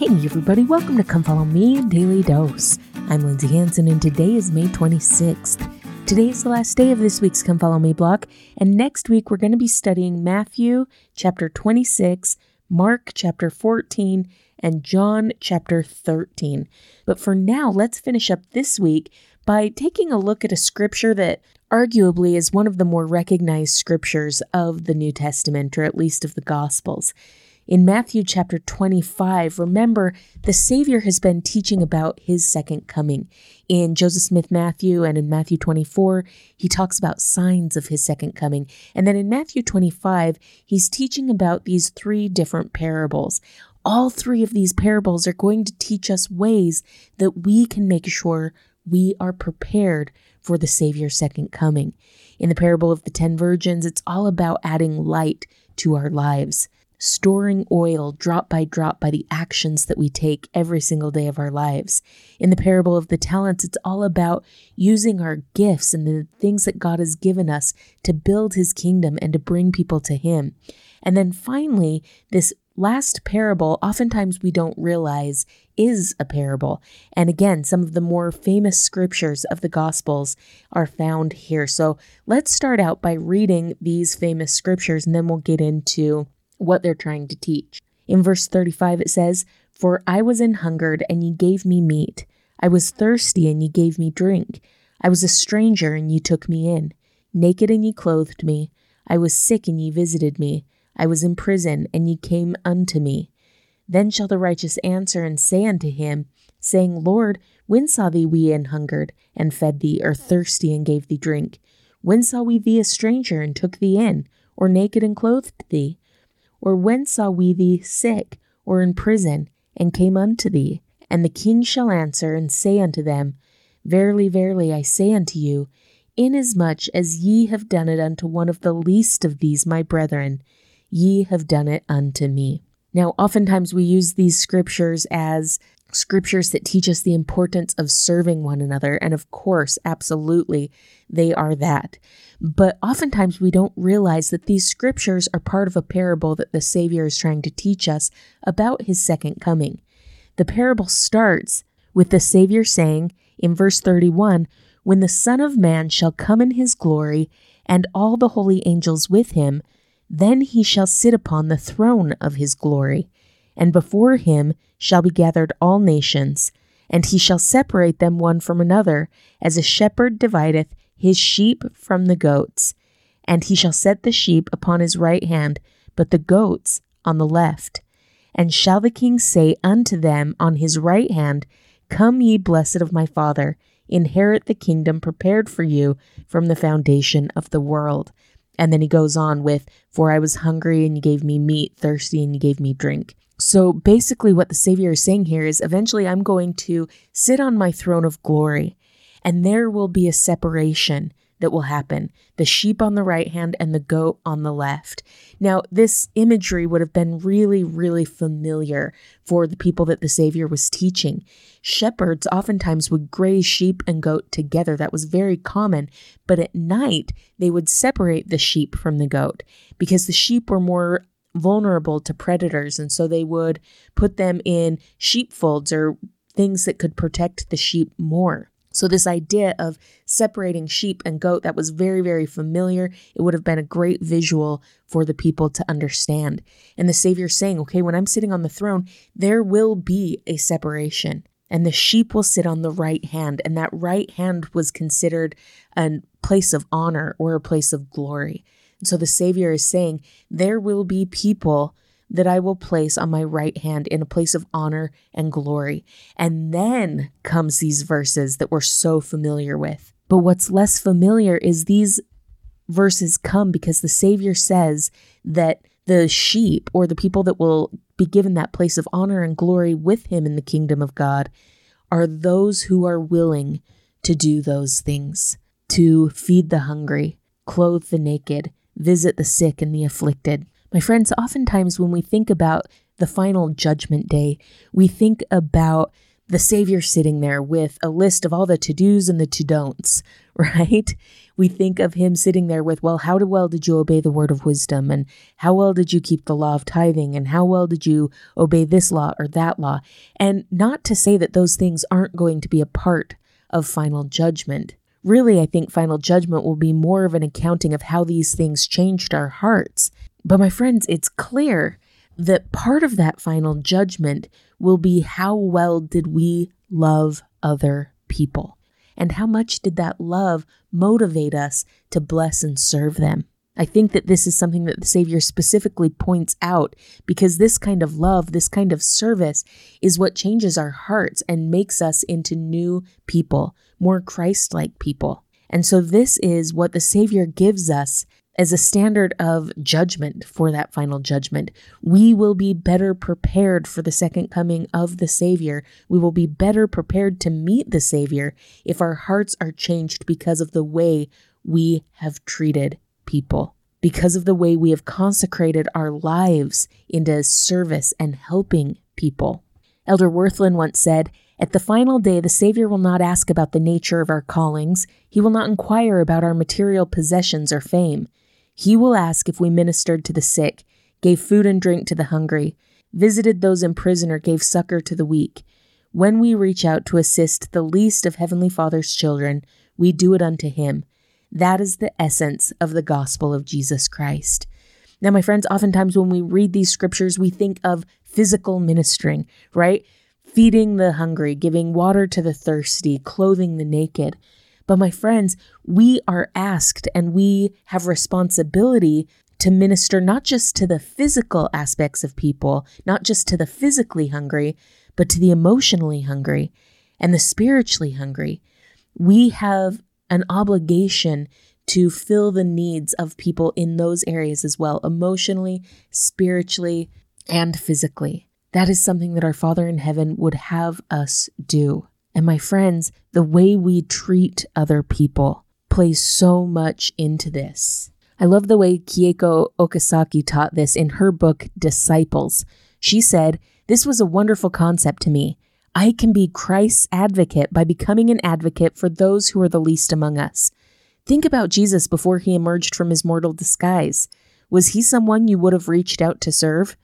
Hey, everybody, welcome to Come Follow Me Daily Dose. I'm Lindsay Hanson, and today is May 26th. Today is the last day of this week's Come Follow Me block, and next week we're going to be studying Matthew chapter 26, Mark chapter 14, and John chapter 13. But for now, let's finish up this week by taking a look at a scripture that arguably is one of the more recognized scriptures of the New Testament, or at least of the Gospels. In Matthew chapter 25, remember the Savior has been teaching about his second coming. In Joseph Smith Matthew and in Matthew 24, he talks about signs of his second coming. And then in Matthew 25, he's teaching about these three different parables. All three of these parables are going to teach us ways that we can make sure we are prepared for the Savior's second coming. In the parable of the ten virgins, it's all about adding light to our lives storing oil drop by drop by the actions that we take every single day of our lives. In the parable of the talents, it's all about using our gifts and the things that God has given us to build his kingdom and to bring people to him. And then finally, this last parable, oftentimes we don't realize is a parable. And again, some of the more famous scriptures of the Gospels are found here. So let's start out by reading these famous scriptures and then we'll get into what they're trying to teach. In verse 35, it says, For I was an hungered, and ye gave me meat. I was thirsty, and ye gave me drink. I was a stranger, and ye took me in. Naked, and ye clothed me. I was sick, and ye visited me. I was in prison, and ye came unto me. Then shall the righteous answer and say unto him, saying, Lord, when saw thee we an hungered, and fed thee, or thirsty, and gave thee drink? When saw we thee a stranger, and took thee in, or naked, and clothed thee? Or when saw we thee sick, or in prison, and came unto thee? And the king shall answer and say unto them, Verily, verily, I say unto you, inasmuch as ye have done it unto one of the least of these my brethren, ye have done it unto me. Now, oftentimes we use these scriptures as scriptures that teach us the importance of serving one another. And of course, absolutely, they are that. But oftentimes we don't realize that these scriptures are part of a parable that the Savior is trying to teach us about his second coming. The parable starts with the Savior saying in verse 31 When the Son of Man shall come in his glory, and all the holy angels with him, then he shall sit upon the throne of his glory and before him shall be gathered all nations, and he shall separate them one from another, as a shepherd divideth his sheep from the goats. And he shall set the sheep upon his right hand, but the goats on the left. And shall the king say unto them on his right hand, Come ye blessed of my Father, inherit the kingdom prepared for you from the foundation of the world. And then he goes on with, For I was hungry, and you gave me meat, thirsty, and you gave me drink. So basically, what the Savior is saying here is eventually I'm going to sit on my throne of glory, and there will be a separation that will happen the sheep on the right hand and the goat on the left. Now, this imagery would have been really, really familiar for the people that the Savior was teaching. Shepherds oftentimes would graze sheep and goat together. That was very common. But at night, they would separate the sheep from the goat because the sheep were more vulnerable to predators, and so they would put them in sheepfolds or things that could protect the sheep more. So, this idea of separating sheep and goat that was very, very familiar. It would have been a great visual for the people to understand. And the Savior saying, okay, when I'm sitting on the throne, there will be a separation, and the sheep will sit on the right hand. And that right hand was considered a place of honor or a place of glory. And so the Savior is saying, There will be people that I will place on my right hand in a place of honor and glory. And then comes these verses that we're so familiar with. But what's less familiar is these verses come because the Savior says that the sheep or the people that will be given that place of honor and glory with him in the kingdom of God are those who are willing to do those things to feed the hungry, clothe the naked, visit the sick and the afflicted. My friends, oftentimes when we think about the final judgment day, we think about the Savior sitting there with a list of all the to dos and the to don'ts, right? We think of him sitting there with, well, how well did you obey the word of wisdom? And how well did you keep the law of tithing? And how well did you obey this law or that law? And not to say that those things aren't going to be a part of final judgment. Really, I think final judgment will be more of an accounting of how these things changed our hearts. But my friends, it's clear that part of that final judgment will be how well did we love other people? And how much did that love motivate us to bless and serve them? I think that this is something that the Savior specifically points out because this kind of love, this kind of service is what changes our hearts and makes us into new people, more Christ like people. And so, this is what the Savior gives us as a standard of judgment for that final judgment. We will be better prepared for the second coming of the Savior. We will be better prepared to meet the Savior if our hearts are changed because of the way we have treated people, because of the way we have consecrated our lives into service and helping people. Elder Wirthlin once said, At the final day, the Savior will not ask about the nature of our callings. He will not inquire about our material possessions or fame. He will ask if we ministered to the sick, gave food and drink to the hungry, visited those in prison, or gave succor to the weak. When we reach out to assist the least of Heavenly Father's children, we do it unto Him. That is the essence of the gospel of Jesus Christ. Now, my friends, oftentimes when we read these scriptures, we think of physical ministering, right? Feeding the hungry, giving water to the thirsty, clothing the naked. But my friends, we are asked and we have responsibility to minister not just to the physical aspects of people, not just to the physically hungry, but to the emotionally hungry and the spiritually hungry. We have an obligation to fill the needs of people in those areas as well, emotionally, spiritually, and physically. That is something that our Father in heaven would have us do. And my friends, the way we treat other people plays so much into this. I love the way Chieko Okazaki taught this in her book, Disciples. She said, This was a wonderful concept to me. I can be Christ's advocate by becoming an advocate for those who are the least among us. Think about Jesus before he emerged from his mortal disguise. Was he someone you would have reached out to serve?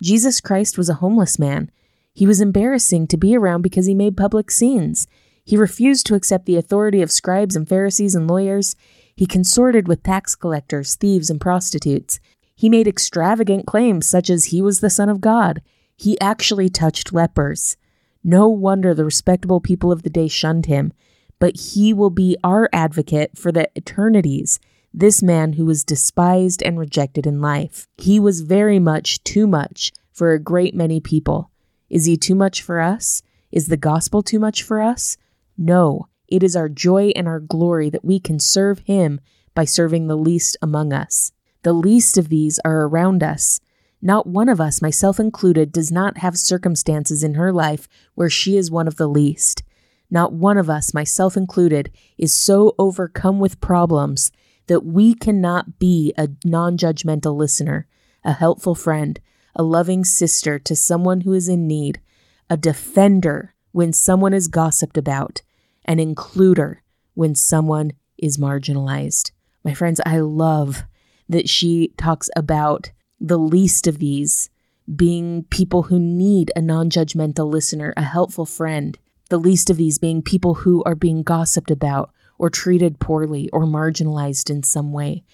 Jesus Christ was a homeless man. He was embarrassing to be around because he made public scenes. He refused to accept the authority of scribes and Pharisees and lawyers. He consorted with tax collectors, thieves, and prostitutes. He made extravagant claims such as he was the Son of God. He actually touched lepers. No wonder the respectable people of the day shunned him. But he will be our advocate for the eternities, this man who was despised and rejected in life. He was very much too much for a great many people. Is he too much for us? Is the gospel too much for us? No, it is our joy and our glory that we can serve him by serving the least among us. The least of these are around us. Not one of us, myself included, does not have circumstances in her life where she is one of the least. Not one of us, myself included, is so overcome with problems that we cannot be a non judgmental listener, a helpful friend, a loving sister to someone who is in need, a defender when someone is gossiped about, an includer when someone is marginalized. My friends, I love that she talks about the least of these being people who need a non judgmental listener, a helpful friend. The least of these being people who are being gossiped about or treated poorly or marginalized in some way.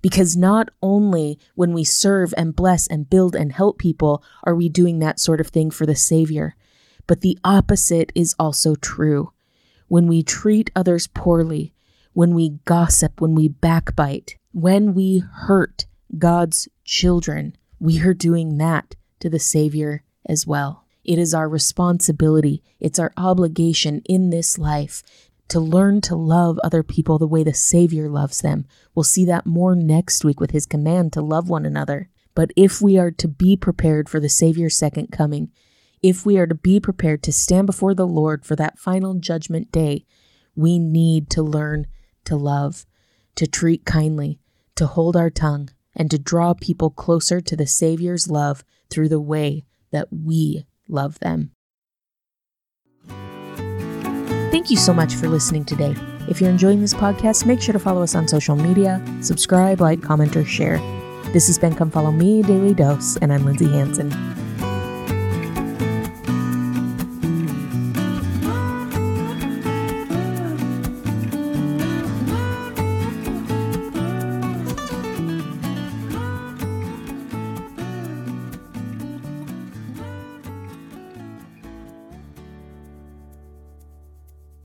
Because not only when we serve and bless and build and help people are we doing that sort of thing for the Savior, but the opposite is also true. When we treat others poorly, when we gossip, when we backbite, when we hurt God's children, we are doing that to the Savior as well. It is our responsibility, it's our obligation in this life to learn to love other people the way the Savior loves them. We'll see that more next week with his command to love one another. But if we are to be prepared for the Savior's second coming, if we are to be prepared to stand before the Lord for that final judgment day, we need to learn to love, to treat kindly, to hold our tongue, and to draw people closer to the Savior's love through the way that we love them. Thank you so much for listening today. If you're enjoying this podcast, make sure to follow us on social media, subscribe, like, comment, or share. This has been Come Follow Me Daily Dose, and I'm Lindsay Hanson.